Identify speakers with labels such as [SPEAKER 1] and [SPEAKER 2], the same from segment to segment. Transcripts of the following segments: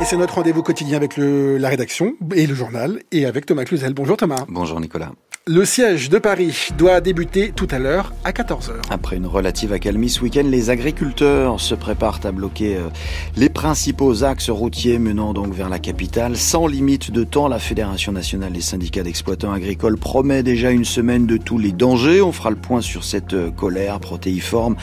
[SPEAKER 1] Et c'est notre rendez-vous quotidien avec le, la rédaction et le journal et avec Thomas Cluzel. Bonjour Thomas.
[SPEAKER 2] Bonjour Nicolas.
[SPEAKER 1] Le siège de Paris doit débuter tout à l'heure à 14h.
[SPEAKER 2] Après une relative accalmie ce week-end, les agriculteurs se préparent à bloquer euh, les principaux axes routiers menant donc vers la capitale. Sans limite de temps, la Fédération nationale des syndicats d'exploitants agricoles promet déjà une semaine de tous les dangers. On fera le point sur cette euh, colère protéiforme.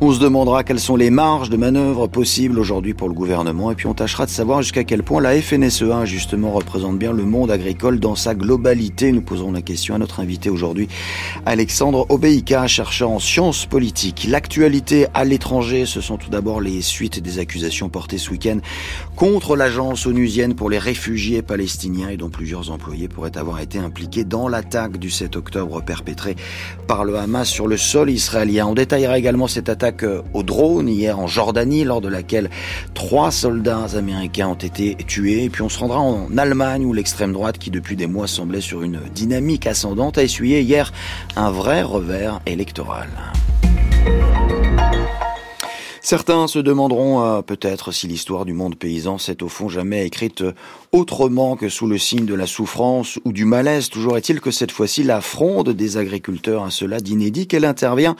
[SPEAKER 2] On se demandera quelles sont les marges de manœuvre possibles aujourd'hui pour le gouvernement et puis on tâchera de savoir jusqu'à quel point la FNSEA justement représente bien le monde agricole dans sa globalité. Nous poserons la question à notre invité aujourd'hui, Alexandre Obeïka, chercheur en sciences politiques. L'actualité à l'étranger, ce sont tout d'abord les suites des accusations portées ce week-end contre l'agence onusienne pour les réfugiés palestiniens et dont plusieurs employés pourraient avoir été impliqués dans l'attaque du 7 octobre perpétrée par le Hamas sur le sol israélien. On détaillera également cette attaque au drone hier en Jordanie lors de laquelle trois soldats américains ont été tués. Puis on se rendra en Allemagne où l'extrême droite qui depuis des mois semblait sur une dynamique ascendante a essuyé hier un vrai revers électoral. Certains se demanderont euh, peut-être si l'histoire du monde paysan s'est au fond jamais écrite autrement que sous le signe de la souffrance ou du malaise. Toujours est-il que cette fois-ci, la fronde des agriculteurs a cela d'inédit qu'elle intervient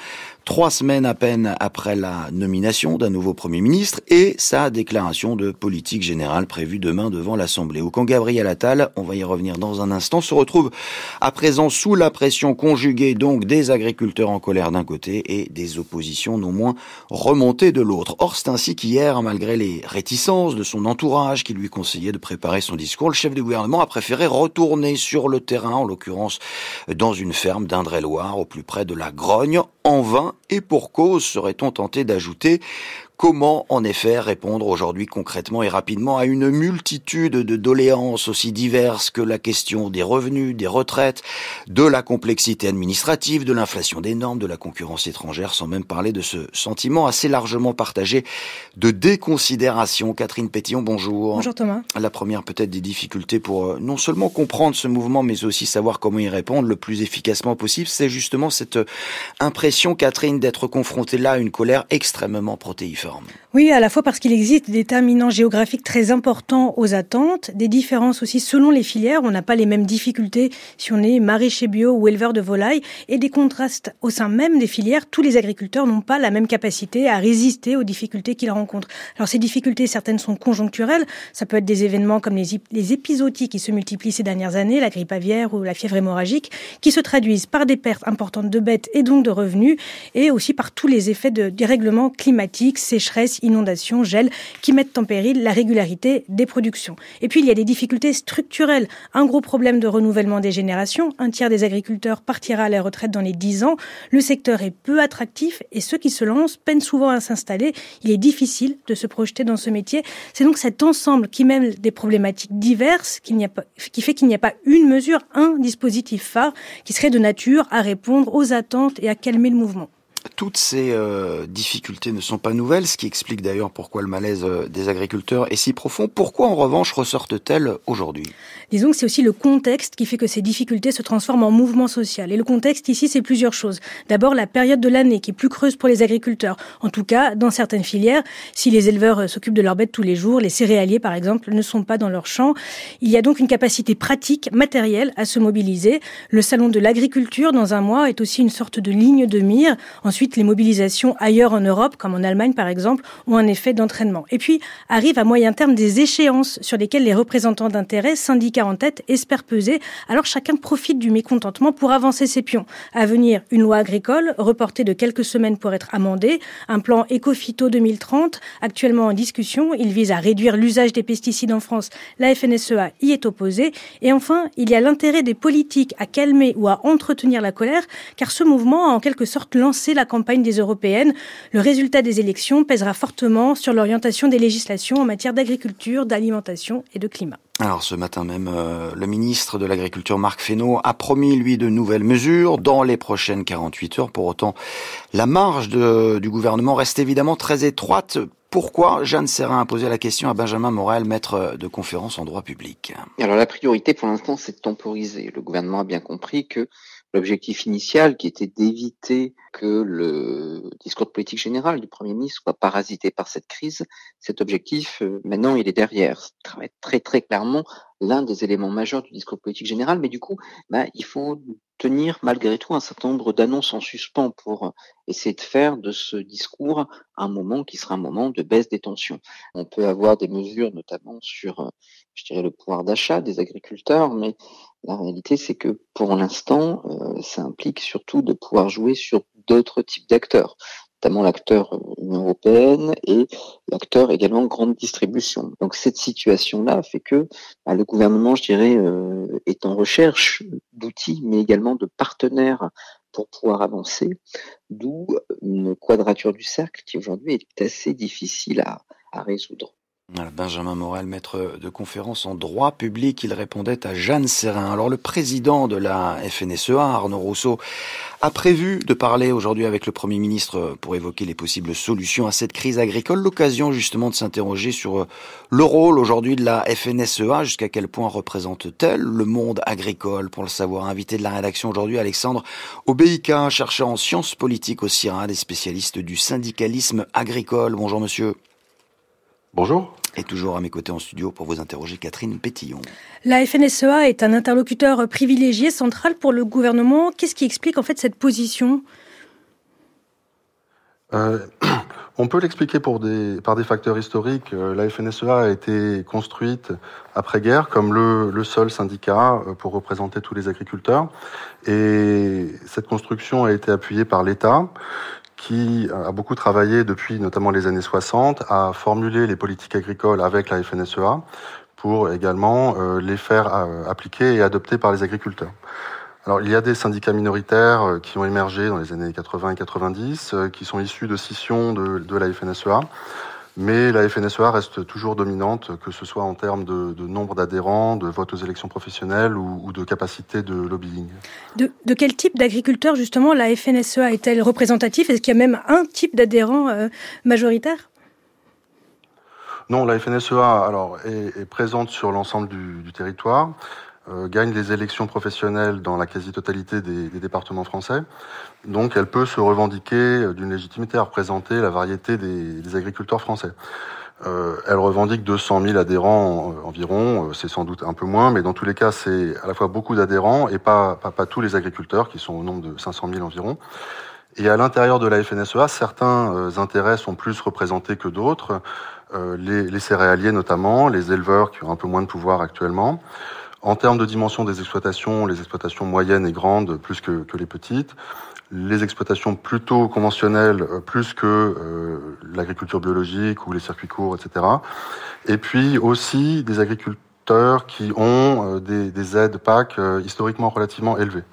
[SPEAKER 2] trois semaines à peine après la nomination d'un nouveau Premier ministre et sa déclaration de politique générale prévue demain devant l'Assemblée. Ou quand Gabriel Attal, on va y revenir dans un instant, se retrouve à présent sous la pression conjuguée donc des agriculteurs en colère d'un côté et des oppositions non moins remontées de l'autre. Or, c'est ainsi qu'hier, malgré les réticences de son entourage qui lui conseillait de préparer son discours, le chef du gouvernement a préféré retourner sur le terrain, en l'occurrence dans une ferme d'Indre-et-Loire, au plus près de la Grogne, en vain et pour cause, serait-on tenté d'ajouter Comment en effet répondre aujourd'hui concrètement et rapidement à une multitude de doléances aussi diverses que la question des revenus, des retraites, de la complexité administrative, de l'inflation des normes, de la concurrence étrangère, sans même parler de ce sentiment assez largement partagé de déconsidération. Catherine Pétillon, bonjour.
[SPEAKER 3] Bonjour Thomas.
[SPEAKER 2] La première peut-être des difficultés pour euh, non seulement comprendre ce mouvement, mais aussi savoir comment y répondre le plus efficacement possible, c'est justement cette impression, Catherine, d'être confrontée là à une colère extrêmement protéiforme.
[SPEAKER 3] Oui, à la fois parce qu'il existe des déterminants géographiques très importants aux attentes, des différences aussi selon les filières. On n'a pas les mêmes difficultés si on est maraîcher bio ou éleveur de volailles, et des contrastes au sein même des filières. Tous les agriculteurs n'ont pas la même capacité à résister aux difficultés qu'ils rencontrent. Alors ces difficultés, certaines sont conjoncturelles. Ça peut être des événements comme les, les qui se multiplient ces dernières années, la grippe aviaire ou la fièvre hémorragique, qui se traduisent par des pertes importantes de bêtes et donc de revenus, et aussi par tous les effets de dérèglement climatique, sécheresse, inondations, gel, qui mettent en péril la régularité des productions. Et puis, il y a des difficultés structurelles. Un gros problème de renouvellement des générations. Un tiers des agriculteurs partira à la retraite dans les 10 ans. Le secteur est peu attractif et ceux qui se lancent peinent souvent à s'installer. Il est difficile de se projeter dans ce métier. C'est donc cet ensemble qui mêle des problématiques diverses qui fait qu'il n'y a pas une mesure, un dispositif phare qui serait de nature à répondre aux attentes et à calmer le mouvement.
[SPEAKER 2] Toutes ces euh, difficultés ne sont pas nouvelles, ce qui explique d'ailleurs pourquoi le malaise euh, des agriculteurs est si profond. Pourquoi en revanche ressortent-elles aujourd'hui?
[SPEAKER 3] Disons que c'est aussi le contexte qui fait que ces difficultés se transforment en mouvement social. Et le contexte ici, c'est plusieurs choses. D'abord, la période de l'année qui est plus creuse pour les agriculteurs. En tout cas, dans certaines filières, si les éleveurs euh, s'occupent de leurs bêtes tous les jours, les céréaliers par exemple ne sont pas dans leurs champs. Il y a donc une capacité pratique, matérielle à se mobiliser. Le salon de l'agriculture dans un mois est aussi une sorte de ligne de mire. Ensuite, les mobilisations ailleurs en Europe, comme en Allemagne par exemple, ont un effet d'entraînement. Et puis, arrivent à moyen terme des échéances sur lesquelles les représentants d'intérêts, syndicats en tête, espèrent peser. Alors chacun profite du mécontentement pour avancer ses pions. À venir, une loi agricole, reportée de quelques semaines pour être amendée, un plan Ecofito 2030, actuellement en discussion. Il vise à réduire l'usage des pesticides en France. La FNSEA y est opposée. Et enfin, il y a l'intérêt des politiques à calmer ou à entretenir la colère, car ce mouvement a en quelque sorte lancé la campagne des européennes. Le résultat des élections pèsera fortement sur l'orientation des législations en matière d'agriculture, d'alimentation et de climat.
[SPEAKER 2] Alors ce matin même, euh, le ministre de l'Agriculture Marc Fesneau a promis lui de nouvelles mesures dans les prochaines 48 heures. Pour autant, la marge de, du gouvernement reste évidemment très étroite. Pourquoi Jeanne Serrin a posé la question à Benjamin Morel, maître de conférence en droit public?
[SPEAKER 4] Alors la priorité pour l'instant, c'est de temporiser. Le gouvernement a bien compris que l'objectif initial qui était d'éviter que le discours politique générale du Premier ministre soit parasité par cette crise, cet objectif, euh, maintenant, il est derrière. C'est très, très clairement l'un des éléments majeurs du discours politique général, mais du coup, bah, il faut tenir malgré tout un certain nombre d'annonces en suspens pour essayer de faire de ce discours un moment qui sera un moment de baisse des tensions. On peut avoir des mesures notamment sur, je dirais, le pouvoir d'achat des agriculteurs, mais la réalité c'est que pour l'instant, euh, ça implique surtout de pouvoir jouer sur d'autres types d'acteurs notamment l'acteur euh, Union européenne et l'acteur également grande distribution. Donc cette situation-là fait que bah, le gouvernement, je dirais, euh, est en recherche d'outils, mais également de partenaires pour pouvoir avancer, d'où une quadrature du cercle qui aujourd'hui est assez difficile à résoudre.
[SPEAKER 2] Benjamin Morel, maître de conférence en droit public, il répondait à Jeanne Serrin. Alors le président de la FNSEA, Arnaud Rousseau, a prévu de parler aujourd'hui avec le Premier ministre pour évoquer les possibles solutions à cette crise agricole. L'occasion justement de s'interroger sur le rôle aujourd'hui de la FNSEA, jusqu'à quel point représente-t-elle le monde agricole? Pour le savoir, invité de la rédaction aujourd'hui, Alexandre Obéika, chercheur en sciences politiques au CIRA, des spécialistes du syndicalisme agricole. Bonjour monsieur.
[SPEAKER 5] Bonjour.
[SPEAKER 2] Et toujours à mes côtés en studio pour vous interroger Catherine Pétillon.
[SPEAKER 3] La FNSEA est un interlocuteur privilégié, central pour le gouvernement. Qu'est-ce qui explique en fait cette position?
[SPEAKER 5] Euh, on peut l'expliquer par des facteurs historiques. Euh, la FNSEA a été construite après-guerre comme le, seul syndicat euh, pour représenter tous les agriculteurs. Et cette construction a été appuyée par l'État qui a beaucoup travaillé depuis notamment les années 60 à formuler les politiques agricoles avec la FNSEA pour également euh, les faire euh, appliquer et adopter par les agriculteurs. Alors, il y a des syndicats minoritaires euh, qui ont émergé dans les années 80 et 90, qui sont issus de scissions de, de la FNSEA, mais la FNSEA reste toujours dominante, que ce soit en termes de, nombre d'adhérents, de vote aux élections professionnelles ou, de capacité de lobbying.
[SPEAKER 3] De, quel type d'agriculteurs, justement, la FNSEA est-elle représentative? Est-ce qu'il y a même un type d'adhérent euh, majoritaire?
[SPEAKER 5] Non, la FNSEA alors, est, présente sur l'ensemble du, territoire. Euh, gagne les élections professionnelles dans la quasi-totalité des, départements français. Donc elle peut se revendiquer euh, d'une légitimité à représenter la variété des, agriculteurs français. Euh, elle revendique 200 000 adhérents environ, c'est sans doute un peu moins, mais dans tous les cas, c'est à la fois beaucoup d'adhérents et pas, pas, pas, tous les agriculteurs, qui sont au nombre de 500 000 environ. Et à l'intérieur de la FNSEA, certains intérêts sont plus représentés que d'autres, les, les, céréaliers notamment, les éleveurs qui ont un peu moins de pouvoir actuellement. En termes de dimension des exploitations, les exploitations moyennes et grandes plus que, que les petites, les exploitations plutôt conventionnelles euh, plus que euh, l'agriculture biologique ou les circuits courts, etc. Et puis aussi des agriculteurs qui ont euh, des, des, aides PAC historiquement relativement élevées.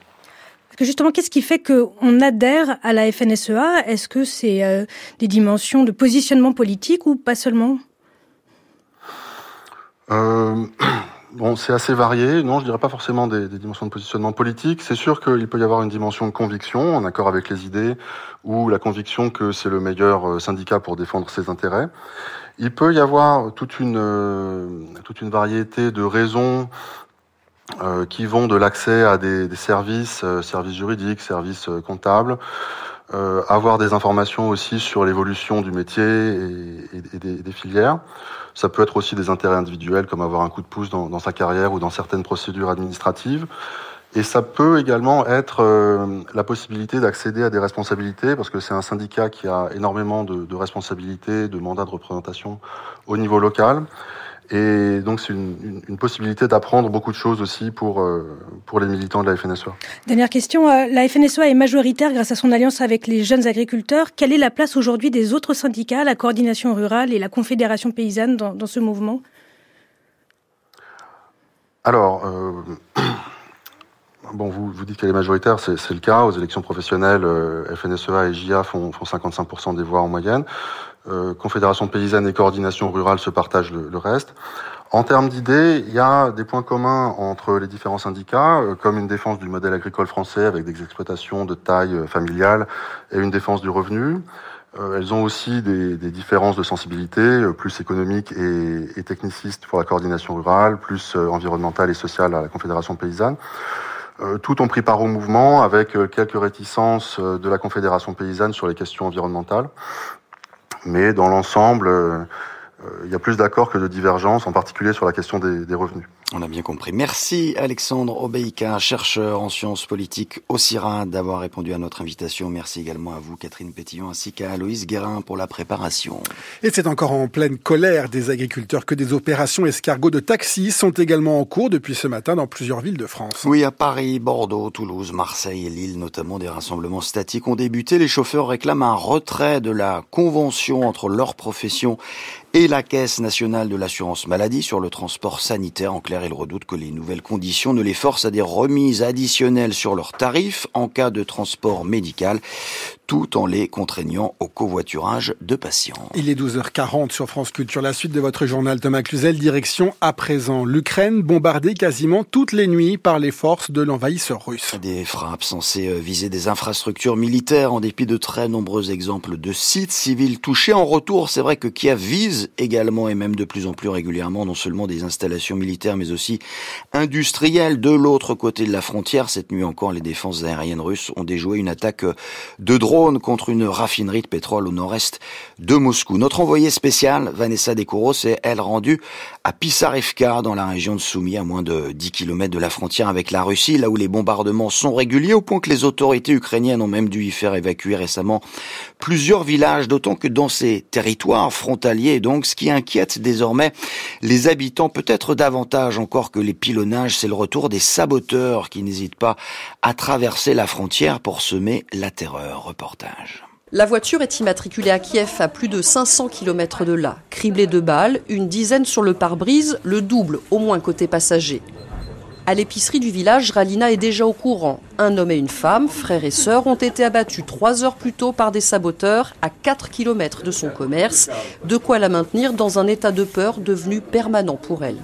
[SPEAKER 3] Parce que justement, qu'est-ce qui fait qu'on adhère à la FNSEA Est-ce que c'est des dimensions de positionnement politique ou pas seulement?
[SPEAKER 5] Bon, c'est assez varié. Non, je dirais pas forcément des, dimensions de positionnement politique. C'est sûr qu'il peut y avoir une dimension de conviction, en accord avec les idées, ou la conviction que c'est le meilleur euh, syndicat pour défendre ses intérêts. Il peut y avoir toute une euh, variété de raisons euh, qui vont de l'accès à des services, services juridiques, services comptables, avoir des informations aussi sur l'évolution du métier et, des, filières. Ça peut être aussi des intérêts individuels, comme avoir un coup de pouce dans, sa carrière ou dans certaines procédures administratives. Et ça peut également être euh, la possibilité d'accéder à des responsabilités, parce que c'est un syndicat qui a énormément de responsabilités, de mandats de représentation au niveau local. Et donc c'est une, une, possibilité d'apprendre beaucoup de choses aussi pour, euh, pour les militants de la FNSEA.
[SPEAKER 3] Dernière question, euh, la FNSEA est majoritaire grâce à son alliance avec les jeunes agriculteurs. Quelle est la place aujourd'hui des autres syndicats, la coordination rurale et la confédération paysanne dans, dans ce mouvement?
[SPEAKER 5] Alors, euh, bon, vous, vous dites qu'elle est majoritaire, c'est le cas. Aux élections professionnelles, FNSEA et JA font, font 55% des voix en moyenne. Euh, Confédération paysanne et coordination rurale se partagent le, reste. En termes d'idées, il y a des points communs entre les différents syndicats, euh, comme une défense du modèle agricole français avec des exploitations de taille euh, familiale et une défense du revenu. elles ont aussi des, des, différences de sensibilité, plus économiques et, et, technicistes pour la coordination rurale, plus environnementale et sociale à la Confédération paysanne. tout ont pris part au mouvement avec quelques réticences de la Confédération paysanne sur les questions environnementales. Mais dans l'ensemble, il y a plus d'accords que de divergences, en particulier sur la question des revenus.
[SPEAKER 2] On a bien compris. Merci Alexandre Obeïka, chercheur en sciences politiques au CIRA, d'avoir répondu à notre invitation. Merci également à vous, Catherine Pétillon, ainsi qu'à Aloïse Guérin pour la préparation.
[SPEAKER 1] Et c'est encore en pleine colère des agriculteurs que des opérations escargots de taxis sont également en cours depuis ce matin dans plusieurs villes de France.
[SPEAKER 2] Oui, à Paris, Bordeaux, Toulouse, Marseille et Lille, notamment des rassemblements statiques ont débuté. Les chauffeurs réclament un retrait de la convention entre leur profession et la Caisse nationale de l'assurance maladie sur le transport sanitaire. En clair, ils redoutent que les nouvelles conditions ne les forcent à des remises additionnelles sur leurs tarifs en cas de transport médical tout en les contraignant au covoiturage de patients.
[SPEAKER 1] Il est 12h40 sur France Culture. La suite de votre journal Thomas Cluzel, direction à présent l'Ukraine, bombardée quasiment toutes les nuits par les forces de l'envahisseur russe.
[SPEAKER 2] Des frappes censées euh, viser des infrastructures militaires en dépit de très nombreux exemples de sites civils touchés. En retour, c'est vrai que Kiev vise également et même de plus en plus régulièrement non seulement des installations militaires mais aussi industrielles de l'autre côté de la frontière. Cette nuit encore, les défenses aériennes russes ont déjoué une attaque de drones contre une raffinerie de pétrole au nord-est de Moscou. Notre envoyée spéciale, Vanessa Dekouros, est elle rendue à Pisarevka, dans la région de Soumy, à moins de 10 km de la frontière avec la Russie, là où les bombardements sont réguliers, au point que les autorités ukrainiennes ont même dû y faire évacuer récemment plusieurs villages, d'autant que dans ces territoires frontaliers, donc, ce qui inquiète désormais les habitants, peut-être davantage encore que les pilonnages, c'est le retour des saboteurs qui n'hésitent pas à traverser la frontière pour semer la terreur.
[SPEAKER 6] La voiture est immatriculée à Kiev à plus de 500 km de là. Criblée de balles, une dizaine sur le pare-brise, le double au moins côté passager. À l'épicerie du village, Ralina est déjà au courant. Un homme et une femme, frères et sœurs, ont été abattus trois heures plus tôt par des saboteurs à 4 km de son commerce, de quoi la maintenir dans un état de peur devenu permanent pour elle.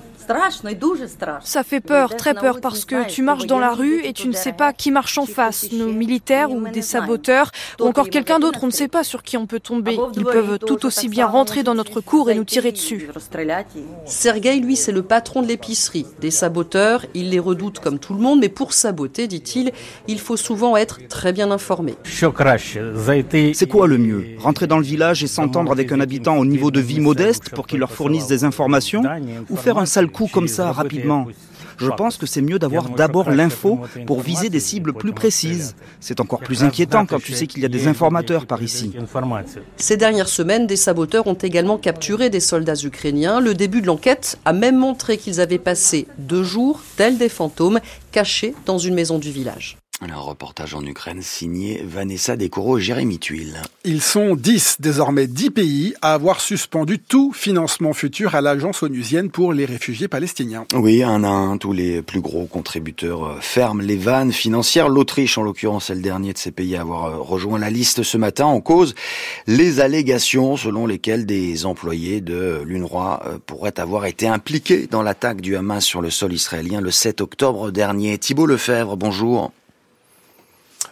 [SPEAKER 7] Ça fait peur, très peur, parce que tu marches dans la rue et tu ne sais pas qui marche en face, nos militaires ou des saboteurs, ou encore quelqu'un d'autre, on ne sait pas sur qui on peut tomber. Ils peuvent tout aussi bien rentrer dans notre cour et nous tirer dessus.
[SPEAKER 6] Sergueï, lui, c'est le patron de l'épicerie. Des saboteurs, il les redoute comme tout le monde, mais pour saboter, dit-il, il faut souvent être très bien informé.
[SPEAKER 8] C'est quoi le mieux? Rentrer dans le village et s'entendre avec un habitant au niveau de vie modeste pour qu'il leur fournisse des informations? Ou faire un sale coup comme ça rapidement. Je pense que c'est mieux d'avoir d'abord l'info pour viser des cibles plus précises. C'est encore plus inquiétant quand tu sais qu'il y a des informateurs par ici.
[SPEAKER 6] Ces dernières semaines, des saboteurs ont également capturé des soldats ukrainiens. Le début de l'enquête a même montré qu'ils avaient passé deux jours, tels des fantômes, cachés dans une maison du village.
[SPEAKER 2] Un reportage en Ukraine signé Vanessa Descoro et Jérémy Tuile.
[SPEAKER 1] Ils sont 10, désormais 10 pays, à avoir suspendu tout financement futur à l'agence onusienne pour les réfugiés palestiniens.
[SPEAKER 2] Oui, un à un, tous les plus gros contributeurs euh, ferment les vannes financières. L'Autriche, en l'occurrence, est le dernier de ces pays à avoir euh, rejoint la liste ce matin en cause les allégations selon lesquelles des employés de l'UNRWA euh, pourraient avoir été impliqués dans l'attaque du Hamas sur le sol israélien le 7 octobre dernier. Thibault Lefebvre, bonjour.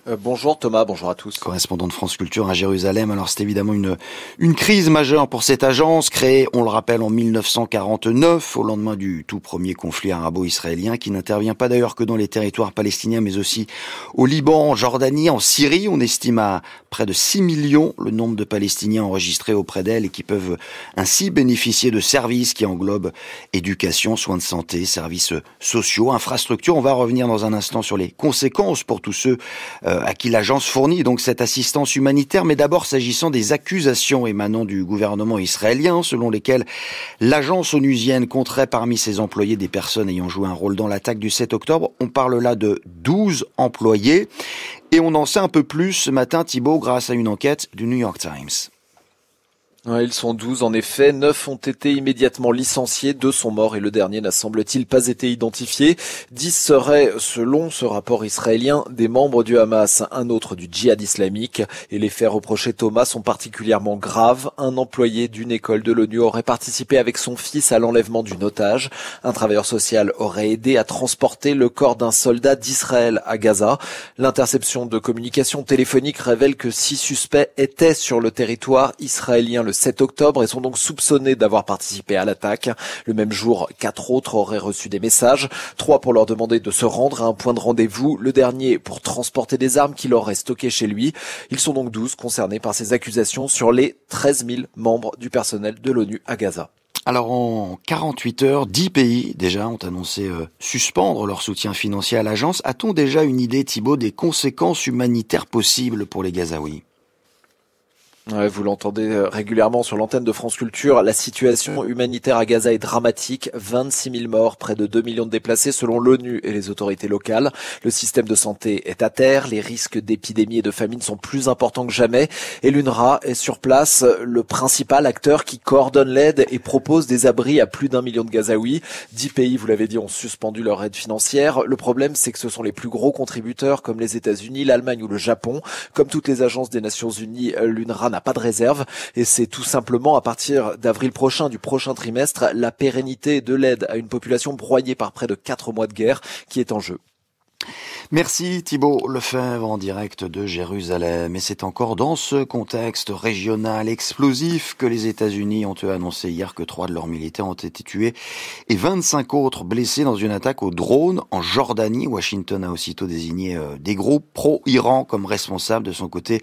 [SPEAKER 9] Euh, bonjour Thomas, bonjour à tous.
[SPEAKER 2] Correspondant de France Culture à Jérusalem. Alors c'est évidemment une, une crise majeure pour cette agence, créée, on le rappelle, en 1949, au lendemain du tout premier conflit arabo-israélien, qui n'intervient pas d'ailleurs que dans les territoires palestiniens, mais aussi au Liban, en Jordanie, en Syrie. On estime à près de 6 millions le nombre de Palestiniens enregistrés auprès d'elle et qui peuvent ainsi bénéficier de services qui englobent éducation, soins de santé, services sociaux, infrastructures. On va revenir dans un instant sur les conséquences pour tous ceux euh, euh, à qui l'agence fournit donc cette assistance humanitaire, mais d'abord s'agissant des accusations émanant du gouvernement israélien, selon lesquelles l'agence onusienne compterait parmi ses employés des personnes ayant joué un rôle dans l'attaque du 7 octobre. On parle là de 12 employés, et on en sait un peu plus ce matin, Thibault, grâce à une enquête du New York Times
[SPEAKER 9] ils sont douze en effet, neuf ont été immédiatement licenciés, deux sont morts et le dernier n'a semble-t-il pas été identifié. Dix seraient, selon ce rapport israélien, des membres du Hamas, un autre du djihad islamique. Et les faits reprochés Thomas sont particulièrement graves. Un employé d'une école de l'ONU aurait participé avec son fils à l'enlèvement d'une otage. Un travailleur social aurait aidé à transporter le corps d'un soldat d'Israël à Gaza. L'interception de communications téléphoniques révèle que six suspects étaient sur le territoire israélien le 7 octobre et sont donc soupçonnés d'avoir participé à l'attaque. Le même jour, quatre autres auraient reçu des messages, trois pour leur demander de se rendre à un point de rendez-vous, le dernier pour transporter des armes qu'il aurait stockées chez lui. Ils sont donc 12 concernés par ces accusations sur les 13 000 membres du personnel de l'ONU à Gaza.
[SPEAKER 2] Alors en 48 heures, 10 pays déjà ont annoncé euh, suspendre leur soutien financier à l'agence. A-t-on déjà une idée, Thibault, des conséquences humanitaires possibles pour les Gazaouis?
[SPEAKER 9] Vous l'entendez euh, régulièrement sur l'antenne de France Culture. La situation humanitaire à Gaza est dramatique. 26 000 morts, près de 2 millions de déplacés selon l'ONU et les autorités locales. Le système de santé est à terre. Les risques d'épidémie et de famine sont plus importants que jamais. Et l'UNRWA est sur place, le principal acteur qui coordonne l'aide et propose des abris à plus d'un million de Gazaouis. Dix pays, vous l'avez dit, ont suspendu leur aide financière. Le problème, c'est que ce sont les plus gros contributeurs comme les États-Unis, l'Allemagne ou le Japon. Comme toutes les agences des Nations Unies, l'UNRWA pas de réserve et c'est tout simplement à partir d'avril prochain, du prochain trimestre, la pérennité de l'aide à une population broyée par près de quatre mois de guerre qui est en jeu.
[SPEAKER 2] Merci Thibault Lefebvre en direct de Jérusalem. Et c'est encore dans ce contexte régional explosif que les États-Unis ont annoncé hier que trois de leurs militaires ont été tués et 25 autres blessés dans une attaque au drone en Jordanie. Washington a aussitôt désigné euh, des groupes pro-Iran comme responsables de son côté.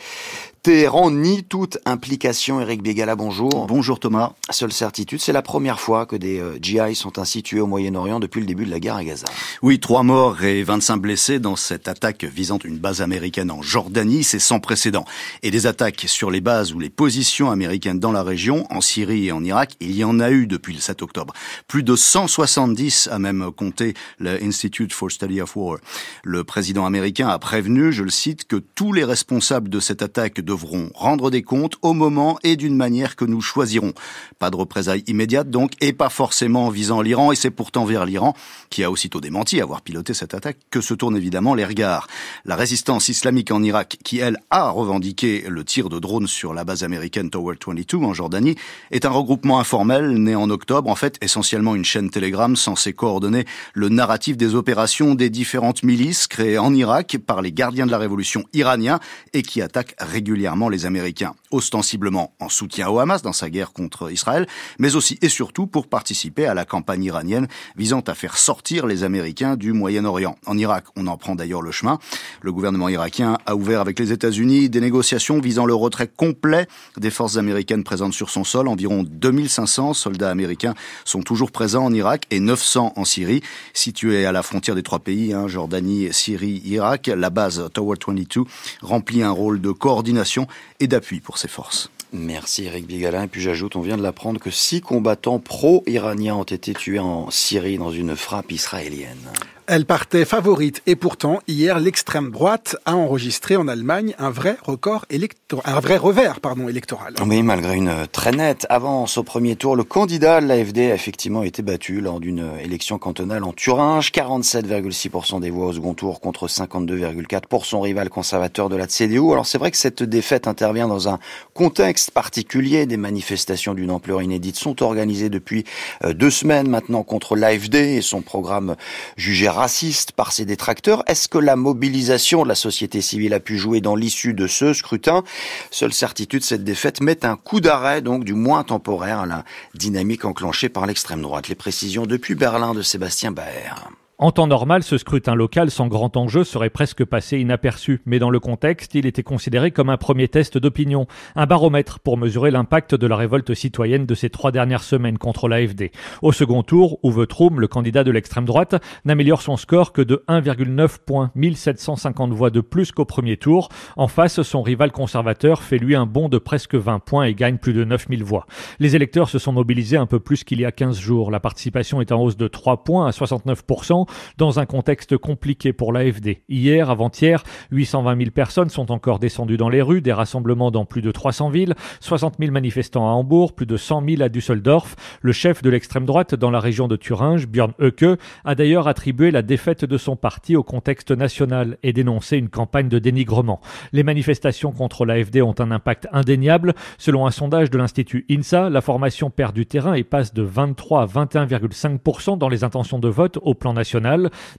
[SPEAKER 2] Téhéran nie toute implication. Eric Bégala, bonjour.
[SPEAKER 10] Bonjour Thomas.
[SPEAKER 2] Seule certitude, c'est la première fois que des euh, GI sont ainsi tués au Moyen-Orient depuis le début de la guerre à Gaza.
[SPEAKER 10] Oui, trois morts et 25 blessés dans cette attaque visant une base américaine en Jordanie, c'est sans précédent. Et des attaques sur les bases ou les positions américaines dans la région, en Syrie et en Irak, il y en a eu depuis le 7 octobre. Plus de 170 a même compté le Institute for Study of War. Le président américain a prévenu, je le cite, que tous les responsables de cette attaque de devront rendre des comptes au moment et d'une manière que nous choisirons. Pas de représailles immédiates donc, et pas forcément visant l'Iran, et c'est pourtant vers l'Iran, qui a aussitôt démenti avoir piloté cette attaque, que se tournent évidemment les regards. La résistance islamique en Irak, qui elle a revendiqué le tir de drone sur la base américaine Tower 22 en Jordanie, est un regroupement informel né en octobre, en fait essentiellement une chaîne Telegram censée coordonner le narratif des opérations des différentes milices créées en Irak par les gardiens de la révolution iraniens et qui attaquent régulièrement les Américains, ostensiblement en soutien au Hamas dans sa guerre contre Israël, mais aussi et surtout pour participer à la campagne iranienne visant à faire sortir les Américains du Moyen-Orient. En Irak, on en prend d'ailleurs le chemin. Le gouvernement irakien a ouvert avec les États-Unis des négociations visant le retrait complet des forces américaines présentes sur son sol. Environ 2500 soldats américains sont toujours présents en Irak et 900 en Syrie. Située à la frontière des trois pays, hein, Jordanie, Syrie, Irak, la base Tower 22 remplit un rôle de coordination et d'appui pour ses forces.
[SPEAKER 2] Merci Eric Bigalin. Et puis j'ajoute, on vient de l'apprendre que six combattants pro-iraniens ont été tués en Syrie dans une frappe israélienne.
[SPEAKER 1] Elle partait favorite et pourtant, hier, l'extrême droite a enregistré en Allemagne un vrai record électoral, un vrai revers, pardon, électoral.
[SPEAKER 2] Oui, malgré une très nette avance au premier tour, le candidat de l'AFD a effectivement été battu lors d'une élection cantonale en Thuringe. 47,6% des voix au second tour contre 52,4% pour son rival conservateur de la CDU. Alors c'est vrai que cette défaite intervient dans un contexte particulier. Des manifestations d'une ampleur inédite sont organisées depuis euh, deux semaines maintenant contre l'AFD et son programme jugé raciste par ses détracteurs. Est-ce que la mobilisation de la société civile a pu jouer dans l'issue de ce scrutin? Seule certitude, cette défaite met un coup d'arrêt, donc du moins temporaire, à la dynamique enclenchée par l'extrême droite. Les précisions depuis Berlin de Sébastien Baer.
[SPEAKER 11] En temps normal, ce scrutin local sans grand enjeu serait presque passé inaperçu, mais dans le contexte, il était considéré comme un premier test d'opinion, un baromètre pour mesurer l'impact de la révolte citoyenne de ces trois dernières semaines contre l'AFD. Au second tour, Uwe le candidat de l'extrême droite, n'améliore son score que de 1,9 points, 1750 voix de plus qu'au premier tour. En face, son rival conservateur fait lui un bond de presque 20 points et gagne plus de 9000 voix. Les électeurs se sont mobilisés un peu plus qu'il y a 15 jours. La participation est en hausse de 3 points à 69%, dans un contexte compliqué pour l'AFD. Hier, avant-hier, 820 000 personnes sont encore descendues dans les rues, des rassemblements dans plus de 300 villes, 60 000 manifestants à Hambourg, plus de 100 000 à Düsseldorf. Le chef de l'extrême droite dans la région de Thuringe, Björn Höcke, a d'ailleurs attribué la défaite de son parti au contexte national et dénoncé une campagne de dénigrement. Les manifestations contre l'AFD ont un impact indéniable. Selon un sondage de l'Institut INSA, la formation perd du terrain et passe de 23 à 21,5% dans les intentions de vote au plan national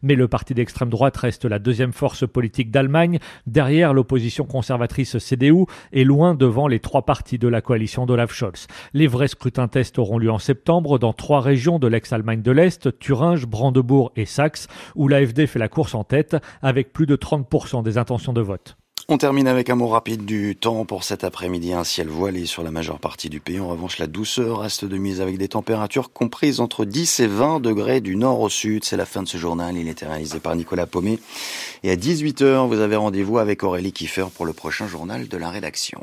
[SPEAKER 11] Mais le parti d'extrême droite reste la deuxième force politique d'Allemagne, derrière l'opposition conservatrice CDU et loin devant les trois partis de la coalition d'Olaf Scholz. Les vrais scrutins tests auront lieu en septembre dans trois régions de l'ex-Allemagne de l'Est, Thuringe, Brandebourg et Saxe, où l'AFD fait la course en tête avec plus de 30% des intentions de vote.
[SPEAKER 2] On termine avec un mot rapide du temps pour cet après-midi. Un ciel voilé sur la majeure partie du pays? En revanche, la douceur reste de mise avec des températures comprises entre 10 et 20 degrés du nord au sud. C'est la fin de ce journal. Il était réalisé par Nicolas Paumet. Et à 18h, vous avez rendez-vous avec Aurélie Kiefer pour le prochain journal de la rédaction.